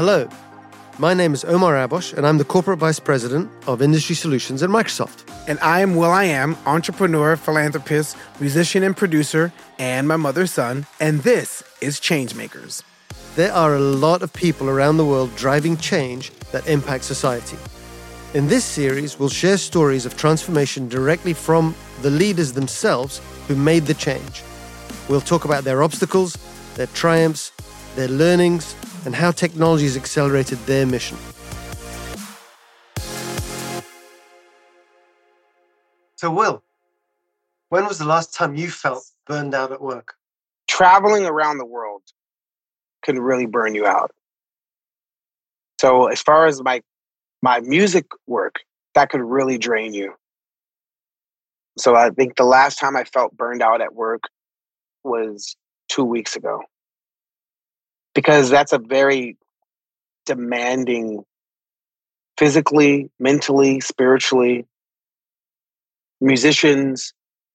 Hello, my name is Omar Abbosh, and I'm the Corporate Vice President of Industry Solutions at Microsoft. And I am will.i.am, entrepreneur, philanthropist, musician, and producer, and my mother's son. And this is Changemakers. There are a lot of people around the world driving change that impact society. In this series, we'll share stories of transformation directly from the leaders themselves who made the change. We'll talk about their obstacles, their triumphs, their learnings, and how technology has accelerated their mission. So, Will, when was the last time you felt burned out at work? Traveling around the world can really burn you out. So, as far as my my music work, that could really drain you. So, I think the last time I felt burned out at work was two weeks ago because that's a very demanding physically, mentally, spiritually. Musicians,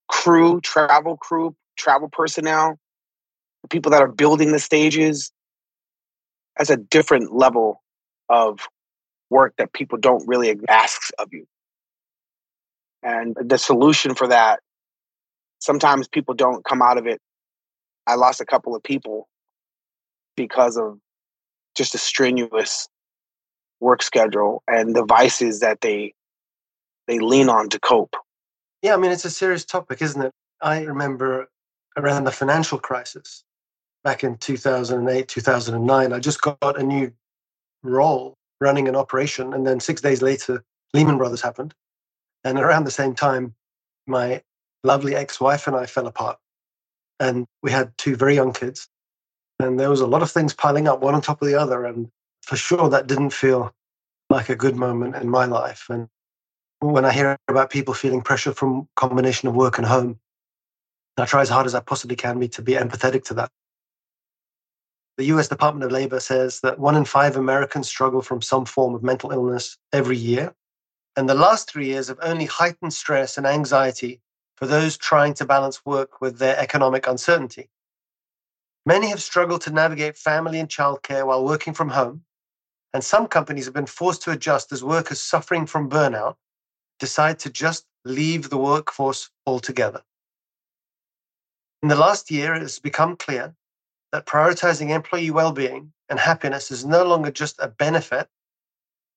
crew, travel crew, travel personnel, the people that are building the stages. That's a different level of work that people don't really ask of you. And the solution for that, sometimes people don't come out of it. I lost a couple of people because of just a strenuous work schedule and the devices that they they lean on to cope. Yeah, I mean it's a serious topic, isn't it? I remember around the financial crisis back in 2008, 2009, I just got a new role running an operation and then 6 days later Lehman Brothers happened. And around the same time my lovely ex-wife and I fell apart. And we had two very young kids and there was a lot of things piling up one on top of the other and for sure that didn't feel like a good moment in my life. And when i hear about people feeling pressure from combination of work and home i try as hard as i possibly can be to be empathetic to that. The us department of labor says that one in five americans struggle from some form of mental illness every year and the last three years have only heightened stress and anxiety for those trying to balance work with their economic uncertainty Many have struggled to navigate family and childcare while working from home, and some companies have been forced to adjust as workers suffering from burnout decide to just leave the workforce altogether. In the last year, it has become clear that prioritizing employee well being and happiness is no longer just a benefit,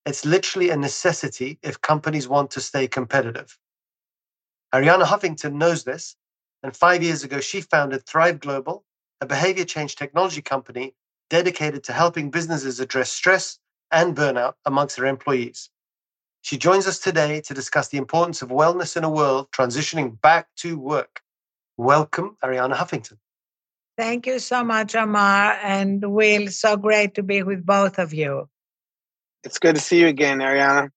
it's literally a necessity if companies want to stay competitive. Arianna Huffington knows this, and five years ago, she founded Thrive Global a behavior change technology company dedicated to helping businesses address stress and burnout amongst their employees. She joins us today to discuss the importance of wellness in a world transitioning back to work. Welcome, Arianna Huffington. Thank you so much, Omar and Will. So great to be with both of you. It's good to see you again, Arianna.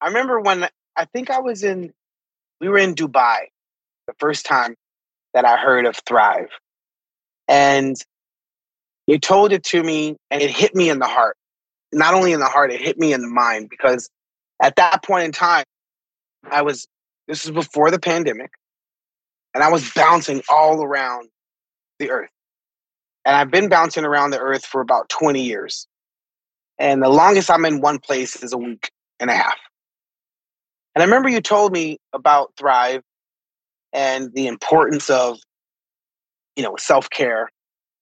I remember when I think I was in, we were in Dubai the first time that I heard of Thrive. And you told it to me and it hit me in the heart. Not only in the heart, it hit me in the mind because at that point in time, I was, this was before the pandemic, and I was bouncing all around the earth. And I've been bouncing around the earth for about 20 years. And the longest I'm in one place is a week and a half. And I remember you told me about Thrive and the importance of you know, self care.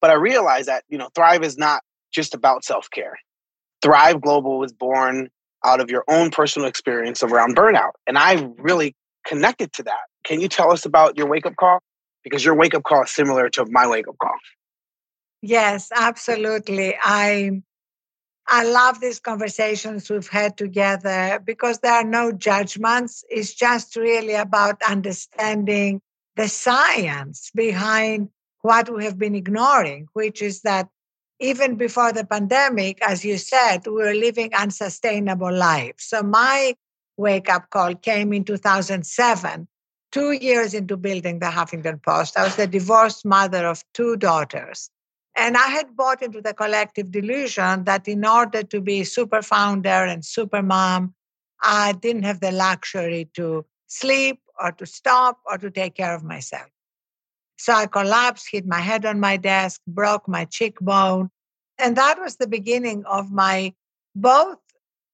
But I realized that, you know, Thrive is not just about self care. Thrive Global was born out of your own personal experience around burnout. And I really connected to that. Can you tell us about your wake up call? Because your wake up call is similar to my wake up call. Yes, absolutely. I I love these conversations we've had together because there are no judgments. It's just really about understanding the science behind what we have been ignoring, which is that even before the pandemic, as you said, we were living unsustainable lives. So my wake up call came in 2007, two years into building the Huffington Post. I was the divorced mother of two daughters. And I had bought into the collective delusion that in order to be super founder and super mom, I didn't have the luxury to sleep or to stop or to take care of myself. So I collapsed, hit my head on my desk, broke my cheekbone, And that was the beginning of my both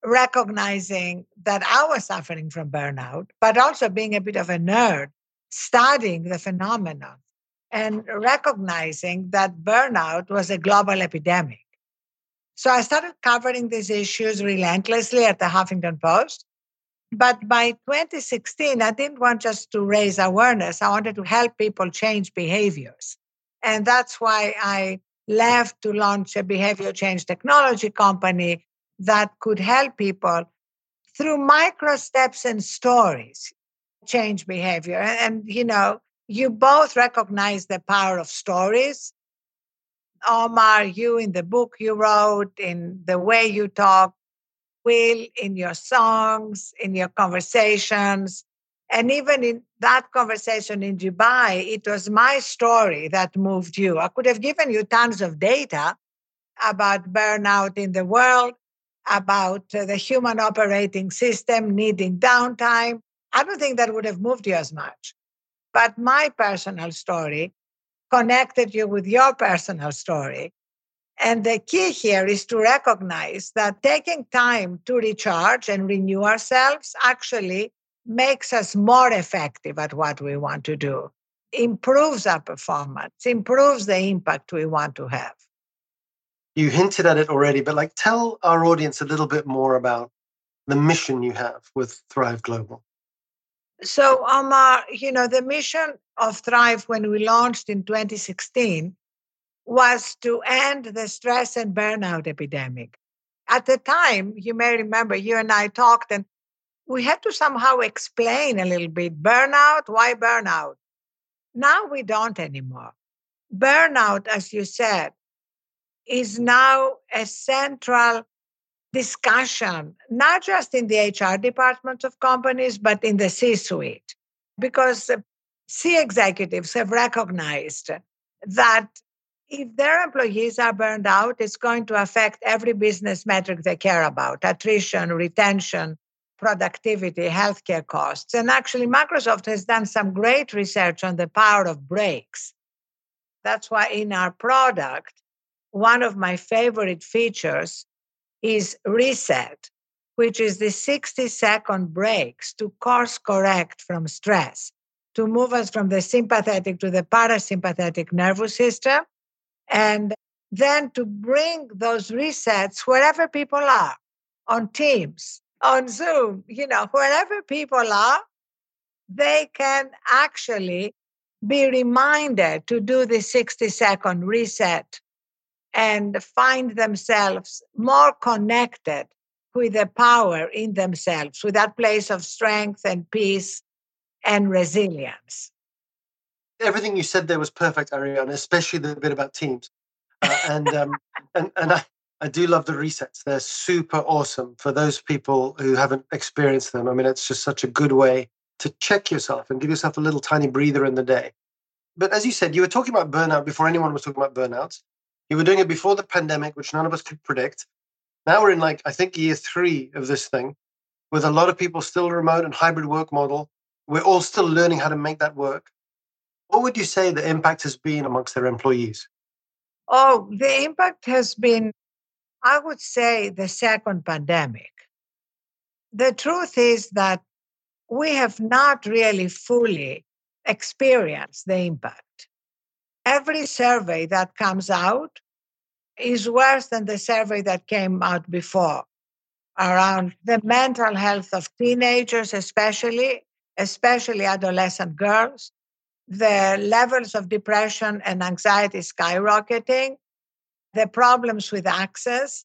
recognizing that I was suffering from burnout, but also being a bit of a nerd, studying the phenomenon and recognizing that burnout was a global epidemic. So I started covering these issues relentlessly at the Huffington Post. But by 2016, I didn't want just to raise awareness, I wanted to help people change behaviors. And that's why I left to launch a behavior change technology company that could help people through micro steps and stories change behavior. And, and, you know, you both recognize the power of stories. Omar, you in the book you wrote, in the way you talk, Will, in your songs, in your conversations. And even in that conversation in Dubai, it was my story that moved you. I could have given you tons of data about burnout in the world, about uh, the human operating system needing downtime. I don't think that would have moved you as much. But my personal story connected you with your personal story. And the key here is to recognize that taking time to recharge and renew ourselves actually makes us more effective at what we want to do, improves our performance, improves the impact we want to have. You hinted at it already, but like tell our audience a little bit more about the mission you have with Thrive Global. So, Omar, you know, the mission of Thrive when we launched in 2016 was to end the stress and burnout epidemic. At the time, you may remember, you and I talked, and we had to somehow explain a little bit burnout, why burnout? Now we don't anymore. Burnout, as you said, is now a central discussion, not just in the HR departments of companies, but in the C suite, because uh, C executives have recognized that if their employees are burned out, it's going to affect every business metric they care about attrition, retention, productivity, healthcare costs. And actually, Microsoft has done some great research on the power of breaks. That's why in our product, one of my favorite features is reset, which is the 60 second breaks to course correct from stress, to move us from the sympathetic to the parasympathetic nervous system, and then to bring those resets wherever people are on Teams, on Zoom, you know, wherever people are, they can actually be reminded to do the 60 second reset and find themselves more connected with the power in themselves, with that place of strength and peace and resilience. Everything you said there was perfect, Arianna, especially the bit about teams. Uh, and um, and and I, I do love the resets. They're super awesome for those people who haven't experienced them. I mean, it's just such a good way to check yourself and give yourself a little tiny breather in the day. But as you said, you were talking about burnout before anyone was talking about burnouts. You were doing it before the pandemic, which none of us could predict. Now we're in like, I think, year three of this thing with a lot of people still remote and hybrid work model. We're all still learning how to make that work. What would you say the impact has been amongst their employees? Oh, the impact has been, I would say, the second pandemic. The truth is that we have not really fully experienced the impact every survey that comes out is worse than the survey that came out before around the mental health of teenagers, especially, especially adolescent girls, the levels of depression and anxiety skyrocketing, the problems with access.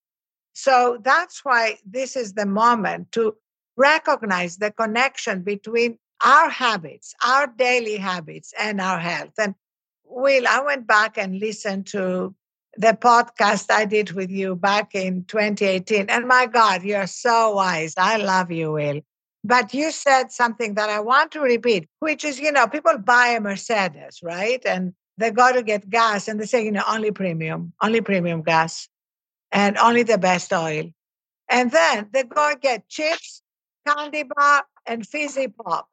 So that's why this is the moment to recognize the connection between our habits, our daily habits, and our health. And Will, I went back and listened to the podcast I did with you back in 2018. And my God, you're so wise. I love you, Will. But you said something that I want to repeat, which is, you know, people buy a Mercedes, right? And they go to get gas and they say, you know, only premium, only premium gas, and only the best oil. And then they go get chips, candy bar, and fizzy pop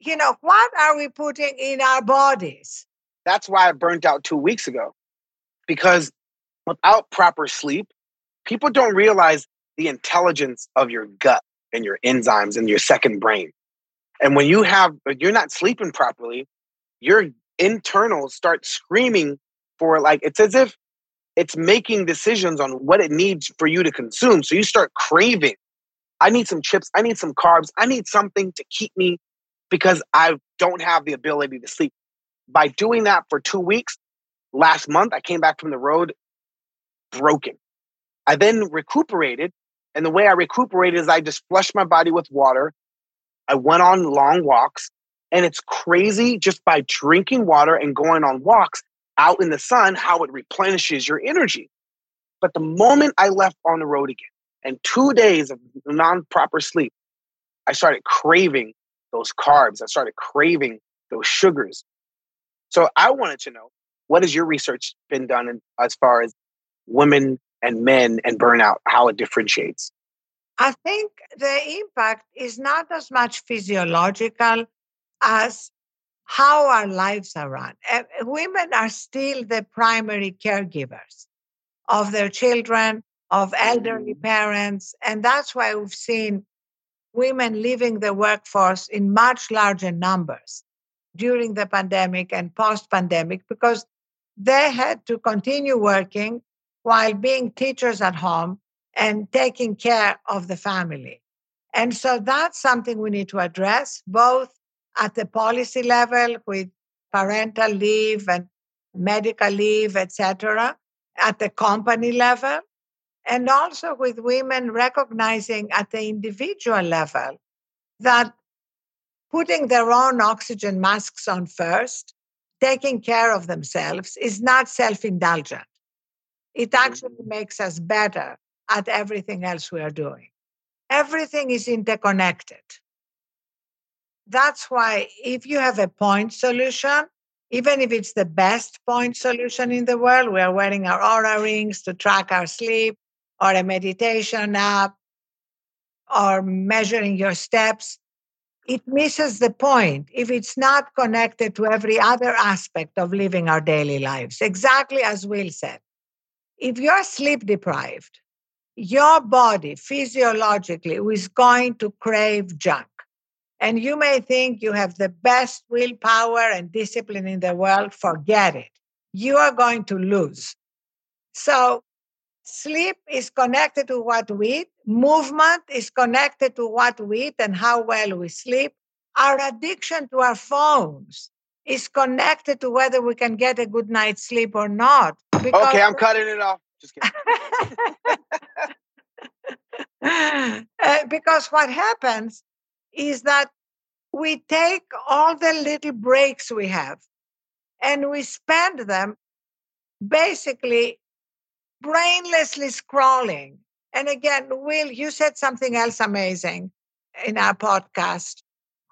you know, what are we putting in our bodies? That's why I burnt out two weeks ago because without proper sleep, people don't realize the intelligence of your gut and your enzymes and your second brain. And when you have, uh, you're not sleeping properly, your internals start screaming for like, it's as if it's making decisions on what it needs for you to consume. So you start craving. I need some chips. I need some carbs. I need something to keep me because I don't have the ability to sleep. By doing that for two weeks, last month, I came back from the road broken. I then recuperated. And the way I recuperated is I just flushed my body with water. I went on long walks. And it's crazy just by drinking water and going on walks out in the sun how it replenishes your energy. But the moment I left on the road again and two days of non proper sleep, I started craving those carbs. I started craving those sugars. So I wanted to know what has your research been done in, as far as women and men and burnout, how it differentiates? I think the impact is not as much physiological as how our lives are run. Uh, women are still the primary caregivers of their children, of elderly mm. parents. And that's why we've seen women leaving the workforce in much larger numbers during the pandemic and post pandemic because they had to continue working while being teachers at home and taking care of the family. And so that's something we need to address both at the policy level with parental leave and medical leave, etc., at the company level, and also with women recognizing at the individual level that putting their own oxygen masks on first, taking care of themselves, is not self indulgent. It actually mm-hmm. makes us better at everything else we are doing. Everything is interconnected. That's why if you have a point solution, even if it's the best point solution in the world, we are wearing our Oura rings to track our sleep, or a meditation app, or measuring your steps, it misses the point if it's not connected to every other aspect of living our daily lives. Exactly as Will said. If you're sleep deprived, your body physiologically is going to crave junk. And you may think you have the best willpower and discipline in the world. Forget it. You are going to lose. So, sleep is connected to what we eat, movement is connected to what we eat and how well we sleep. Our addiction to our phones is connected to whether we can get a good night's sleep or not. Okay, I'm cutting it off. Just kidding. uh, because what happens is that we take all the little breaks we have and we spend them basically brainlessly scrolling. And again, Will, you said something else amazing in our podcast,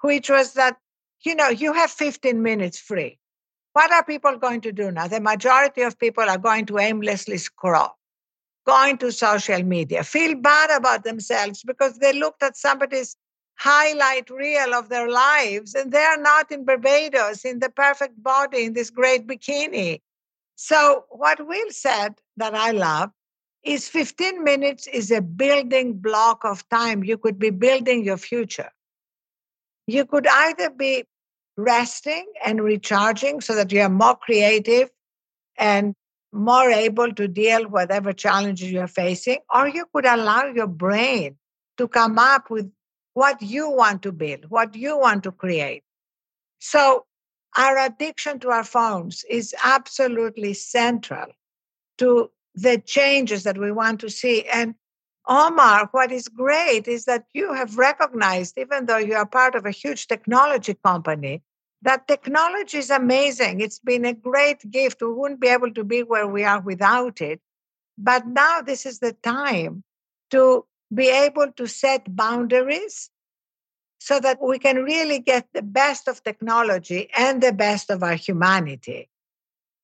which was that, you know, you have 15 minutes free. What are people going to do now? The majority of people are going to aimlessly scroll, going to social media, feel bad about themselves because they looked at somebody's highlight reel of their lives and they're not in Barbados in the perfect body in this great bikini. So, what Will said that I love is 15 minutes is a building block of time. You could be building your future. You could either be resting and recharging so that you're more creative and more able to deal with whatever challenges you're facing, or you could allow your brain to come up with what you want to build, what you want to create. So, our addiction to our phones is absolutely central to the changes that we want to see. And Omar, what is great is that you have recognized, even though you are part of a huge technology company, that technology is amazing. It's been a great gift. We wouldn't be able to be where we are without it. But now this is the time to be able to set boundaries so that we can really get the best of technology and the best of our humanity.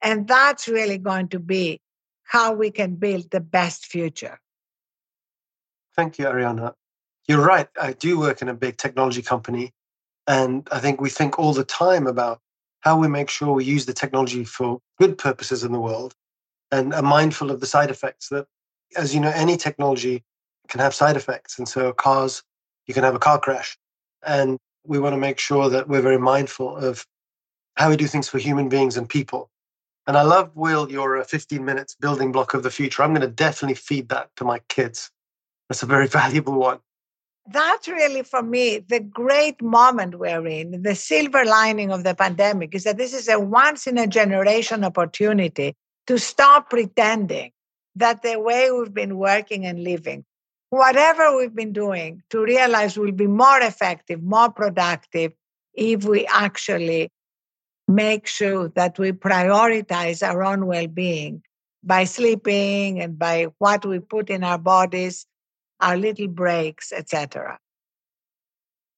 And that's really going to be how we can build the best future. Thank you, Arianna. You're right. I do work in a big technology company. And I think we think all the time about how we make sure we use the technology for good purposes in the world and are mindful of the side effects that, as you know, any technology can have side effects. And so cars, you can have a car crash. And we want to make sure that we're very mindful of how we do things for human beings and people. And I love, Will, your uh, 15 minutes building block of the future. I'm going to definitely feed that to my kids. That's a very valuable one. That's really, for me, the great moment we're in. The silver lining of the pandemic is that this is a once in a generation opportunity to stop pretending that the way we've been working and living, whatever we've been doing, to realize we'll be more effective, more productive if we actually make sure that we prioritize our own well being by sleeping and by what we put in our bodies, our little breaks, etc.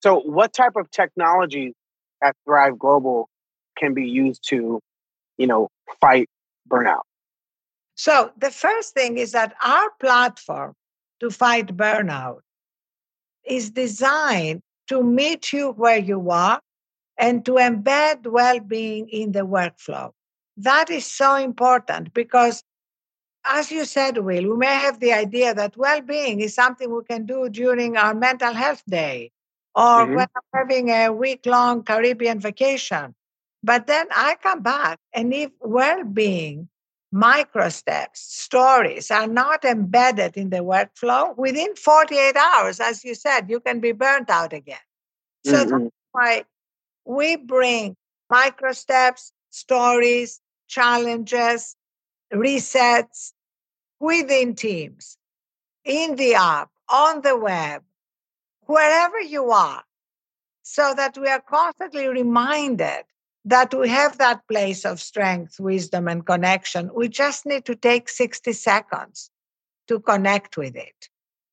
So, what type of technology at Thrive Global can be used to, you know, fight burnout? So, the first thing is that our platform to fight burnout is designed to meet you where you are and to embed well being in the workflow. That is so important because, as you said, Will, we may have the idea that well being is something we can do during our mental health day or mm-hmm. when I'm having a week long Caribbean vacation. But then I come back, and if well being, micro steps, stories are not embedded in the workflow, within 48 hours, as you said, you can be burnt out again. So mm-hmm. that's why we bring micro steps, stories, challenges, resets within teams, in the app, on the web, wherever you are, so that we are constantly reminded that we have that place of strength, wisdom, and connection. We just need to take 60 seconds to connect with it.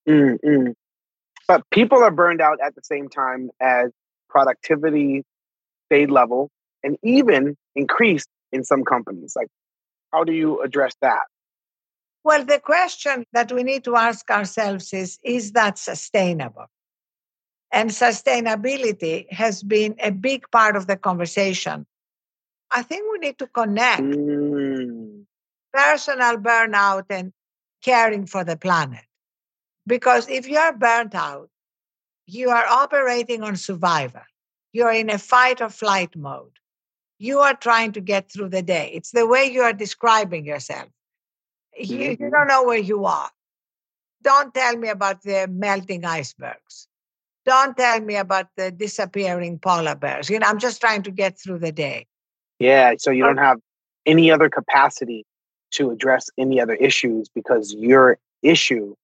Mm-hmm. But people are burned out at the same time as productivity stayed level and even increased in some companies. Like, how do you address that? Well, the question that we need to ask ourselves is is that sustainable? And sustainability has been a big part of the conversation. I think we need to connect mm. personal burnout and caring for the planet. Because if you are burnt out, you are operating on survival. You're in a fight or flight mode. You are trying to get through the day. It's the way you are describing yourself. You, mm-hmm. you don't know where you are. Don't tell me about the melting icebergs. Don't tell me about the disappearing polar bears. You know, I'm just trying to get through the day. Yeah, so you don't have any other capacity to address any other issues because your issue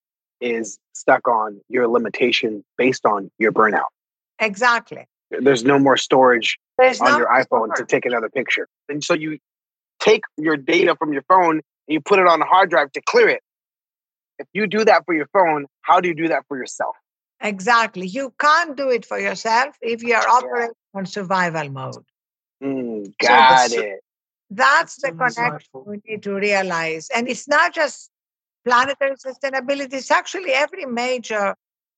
is stuck on your limitation based on your burnout. Exactly there's no more storage there's on your iPhone storage. to take another picture. And so you take your data from your phone and you put it on a hard drive to clear it. If you do that for your phone, how do you do that for yourself? Exactly. You can't do it for yourself if you're operating yeah. on survival mode. Mm, got so it. That's the connection we need to realize. And it's not just planetary sustainability, it's actually every major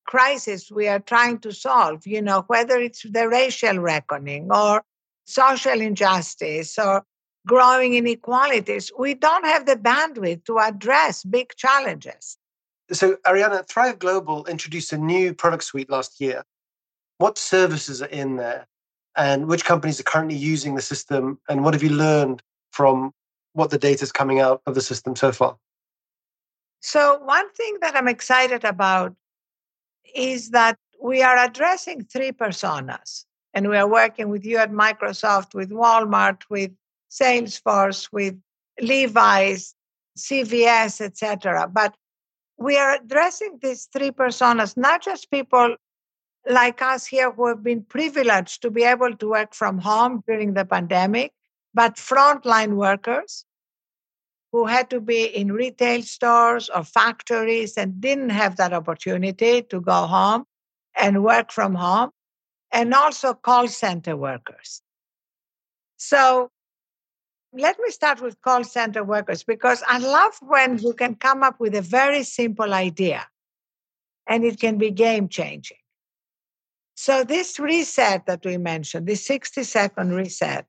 crisis we are trying to solve, you know, whether it's the racial reckoning or social injustice or growing inequalities, we don't have the bandwidth to address big challenges. So, Arianna, Thrive Global introduced a new product suite last year. What services are in there? And which companies are currently using the system? And what have you learned from what the data is coming out of the system so far? So, one thing that I'm excited about is that we are addressing three personas. And we are working with you at Microsoft, with Walmart, with Salesforce, with Levi's, CVS, etc. But we are addressing these three personas, not just people like us here who have been privileged to be able to work from home during the pandemic, but frontline workers who had to be in retail stores or factories and didn't have that opportunity to go home and work from home, and also call center workers. So let me start with call center workers because I love when you can come up with a very simple idea and it can be game changing. So, this reset that we mentioned, the 60 second reset,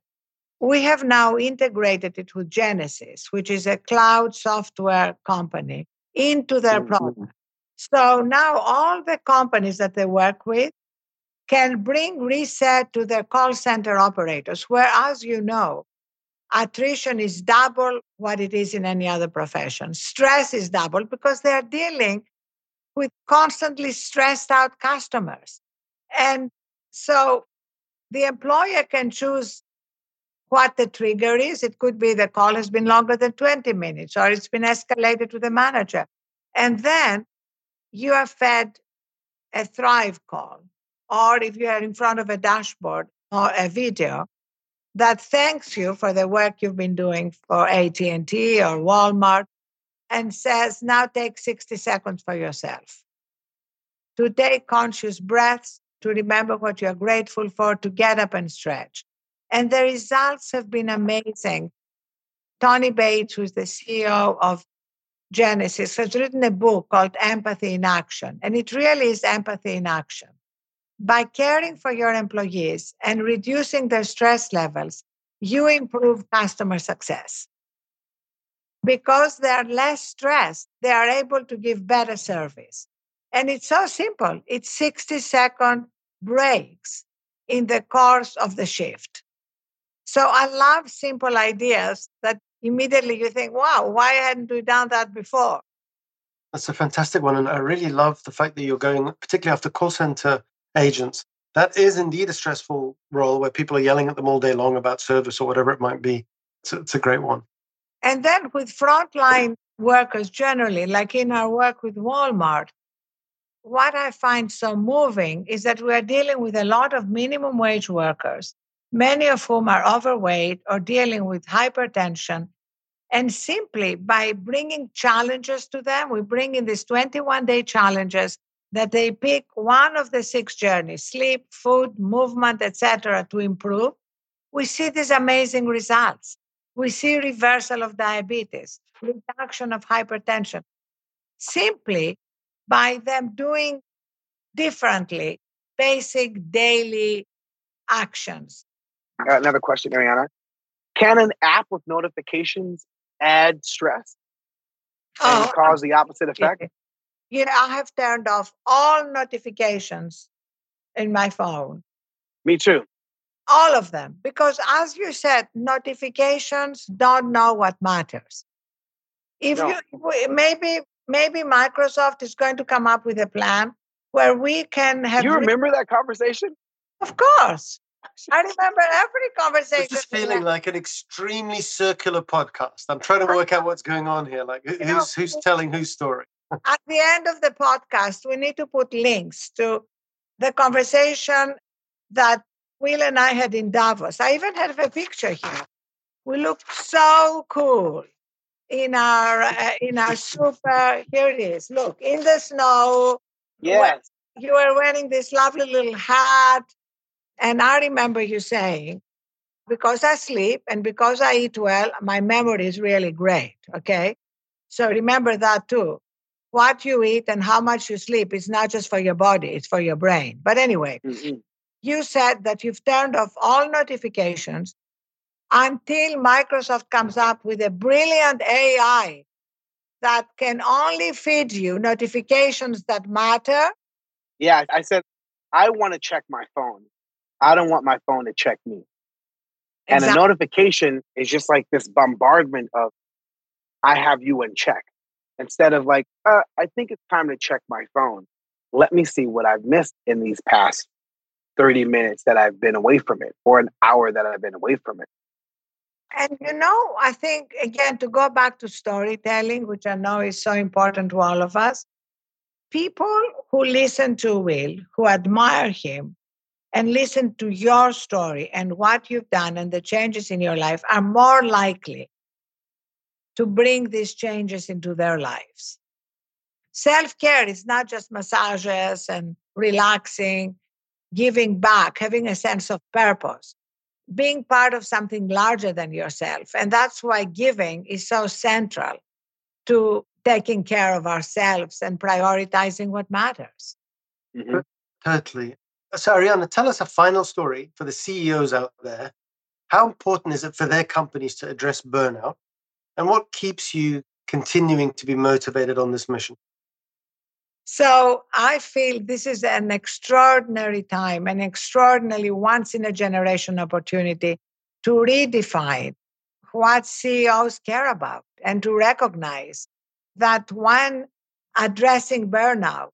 we have now integrated it with Genesys, which is a cloud software company, into their mm-hmm. product. So now all the companies that they work with can bring reset to their call center operators, where, as you know, attrition is double what it is in any other profession. Stress is double because they're dealing with constantly stressed out customers. And so the employer can choose what the trigger is. It could be the call has been longer than 20 minutes or it's been escalated to the manager. And then you are fed a Thrive call or if you are in front of a dashboard or a video that thanks you for the work you've been doing for AT&T or Walmart and says now take 60 seconds for yourself to take conscious breaths to remember what you're grateful for to get up and stretch and the results have been amazing tony bates who's the ceo of Genesys, has written a book called empathy in action and it really is empathy in action by caring for your employees and reducing their stress levels, you improve customer success. Because they're less stressed, they are able to give better service. And it's so simple it's 60 second breaks in the course of the shift. So I love simple ideas that immediately you think, wow, why hadn't we done that before? That's a fantastic one. And I really love the fact that you're going, particularly after call center agents. That is indeed a stressful role where people are yelling at them all day long about service or whatever it might be. It's a, it's a great one. And then with frontline workers generally, like in our work with Walmart, what I find so moving is that we are dealing with a lot of minimum wage workers, many of whom are overweight or dealing with hypertension. And simply by bringing challenges to them, we bring in these 21 day challenges that they pick one of the six journeys sleep food movement etc to improve. We see these amazing results. We see reversal of diabetes reduction of hypertension simply by them doing differently basic daily actions another question arianna can an app with notifications add stress and oh, cause the opposite effect you know, I have turned off all notifications in my phone. Me too. All of them. Because as you said, notifications don't know what matters. If no. you maybe maybe Microsoft is going to come up with a plan where we can have You remember re- that conversation? Of course. I remember every conversation. It's is feeling like an extremely circular podcast. I'm trying to work out what's going on here. Like who's who's telling whose story? At the end of the podcast, we need to put links to the conversation that Will and I had in Davos. I even have a picture here. We looked so cool in our uh, in our super. Here it is. Look in the snow. Yes. You were wearing this lovely little hat, and I remember you saying, "Because I sleep and because I eat well, my memory is really great." Okay, so remember that too what you eat and how much you sleep is not just for your body, it's for your brain. But anyway, mm-hmm. you said that you've turned off all notifications until Microsoft comes up with a brilliant AI that can only feed you notifications that matter. Yeah, I said, I want to check my phone. I don't want my phone to check me. Exactly. And a notification is just like this bombardment of, I have you in check instead of like, uh, I think it's time to check my phone. Let me see what I've missed in these past 30 minutes that I've been away from it or an hour that I've been away from it. And you know, I think again, to go back to storytelling, which I know is so important to all of us, people who listen to Will, who admire him, and listen to your story and what you've done and the changes in your life are more likely to bring these changes into their lives. Self care is not just massages and relaxing, giving back, having a sense of purpose, being part of something larger than yourself. And that's why giving is so central to taking care of ourselves and prioritizing what matters. Mm-hmm. Totally. Uh, so, Arianna, tell us a final story for the CEOs out there how important is it for their companies to address burnout? And what keeps you continuing to be motivated on this mission? So I feel this is an extraordinary time, an extraordinarily once in a generation opportunity to redefine what CEOs care about and to recognize that when addressing burnout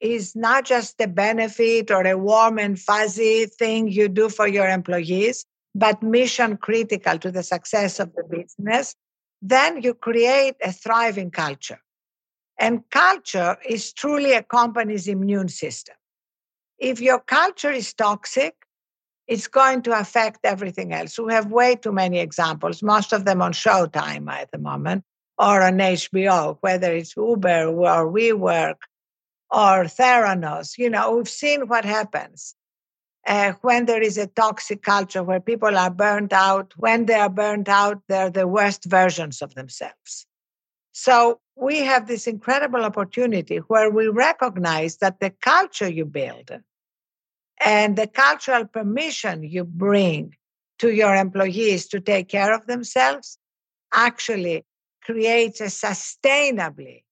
is not just a benefit or a warm and fuzzy thing you do for your employees, but mission critical to the success of the business, then you create a thriving culture. And culture is truly a company's immune system. If your culture is toxic, it's going to affect everything else. We have way too many examples, most of them on Showtime at the moment or on HBO, whether it's Uber or WeWork or Theranos. You know, we've seen what happens uh, when there is a toxic culture where people are burned out. When they are burned out, they're the worst versions of themselves. So we have this incredible opportunity where we recognize that the culture you build and the cultural permission you bring to your employees to take care of themselves actually creates a sustainably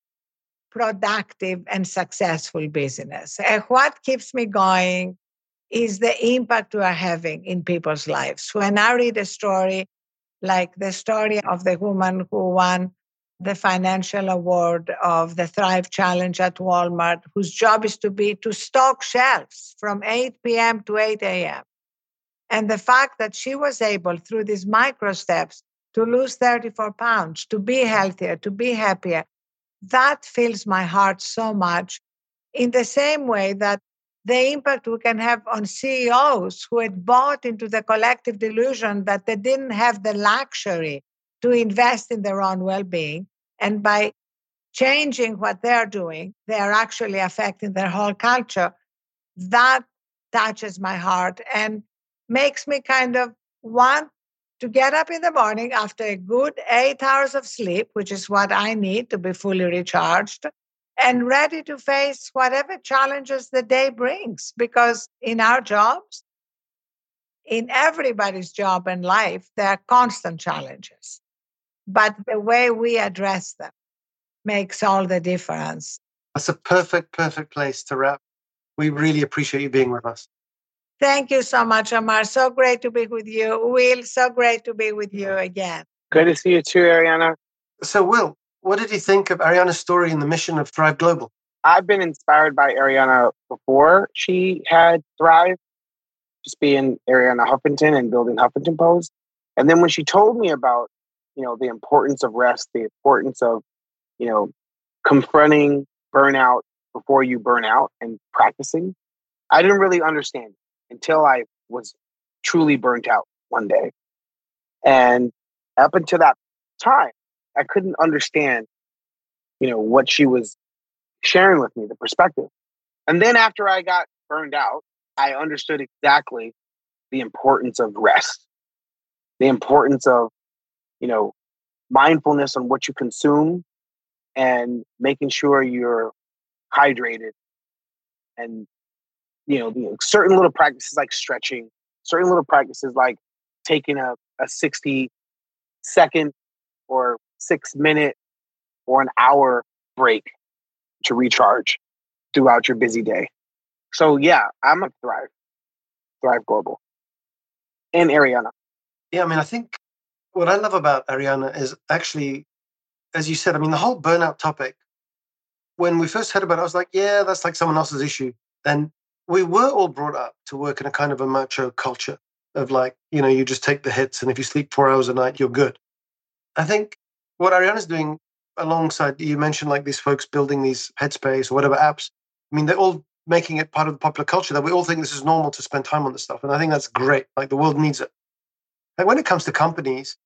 productive and successful business. And what keeps me going is the impact we are having in people's lives. When I read a story like the story of the woman who won the financial award of the Thrive Challenge at Walmart, whose job is to be to stock shelves from 8 p.m. to 8 a.m. And the fact that she was able, through these micro steps, to lose 34 pounds, to be healthier, to be happier, that fills my heart so much. In the same way that the impact we can have on CEOs who had bought into the collective delusion that they didn't have the luxury to invest in their own well being. And by changing what they're doing, they are actually affecting their whole culture. That touches my heart and makes me kind of want to get up in the morning after a good eight hours of sleep, which is what I need to be fully recharged, and ready to face whatever challenges the day brings. Because in our jobs, in everybody's job and life, there are constant challenges but the way we address them makes all the difference. That's a perfect, perfect place to wrap. We really appreciate you being with us. Thank you so much, Omar. So great to be with you. Will, so great to be with you again. Great to see you too, Arianna. So, Will, what did you think of Arianna's story and the mission of Thrive Global? I've been inspired by Arianna before she had Thrive, just being Arianna Huffington and building Huffington Post. And then when she told me about you know the importance of rest the importance of you know confronting burnout before you burn out and practicing i didn't really understand until i was truly burnt out one day. And up until that time i couldn't understand you know what she was sharing with me the perspective. And then after i got burned out i understood exactly the importance of rest the importance of you know, mindfulness on what you consume and making sure you're hydrated and you know, certain little practices like stretching, certain little practices like taking a, a 60 second or six minute or an hour break to recharge throughout your busy day. So yeah, I'm a Thrive, Thrive Global, and Arianna. Yeah, I mean, I think what I love about Arianna is actually, as you said, I mean, the whole burnout topic, when we first heard about it, I was like, yeah, that's like someone else's issue. And we were all brought up to work in a kind of a macho culture of like, you know, you just take the hits and if you sleep four hours a night, you're good. I think what Arianna's doing alongside, you mentioned like these folks building these Headspace or whatever apps. I mean, they're all making it part of the popular culture that we all think this is normal to spend time on this stuff. And I think that's great. Like the world needs it. Like when it comes to companies,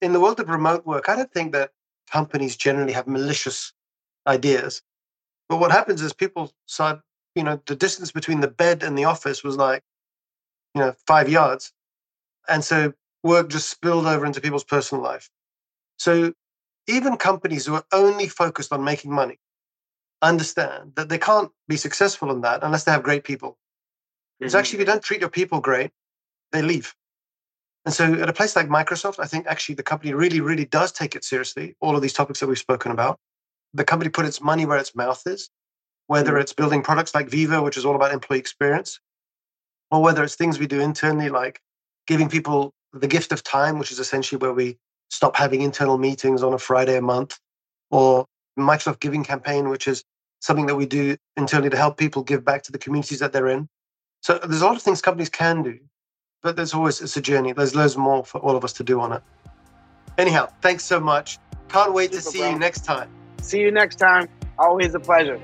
in the world of remote work, I don't think that companies generally have malicious ideas. But what happens is people start, you know, the distance between the bed and the office was like, you know, five yards. And so work just spilled over into people's personal life. So even companies who are only focused on making money understand that they can't be successful in that unless they have great people. Because mm-hmm. actually, if you don't treat your people great, they leave. And so at a place like Microsoft, I think actually the company really, really does take it seriously, all of these topics that we've spoken about. The company put its money where its mouth is, whether mm. it's building products like Viva, which is all about employee experience, or whether it's things we do internally, like giving people the gift of time, which is essentially where we stop having internal meetings on a Friday a month, or Microsoft Giving Campaign, which is something that we do internally to help people give back to the communities that they're in. So there's a lot of things companies can do, but there's always it's a journey. There's loads more for all of us to do on it. Anyhow, thanks so much. Can't wait Super, to see bro. you next time. See you next time. Always a pleasure.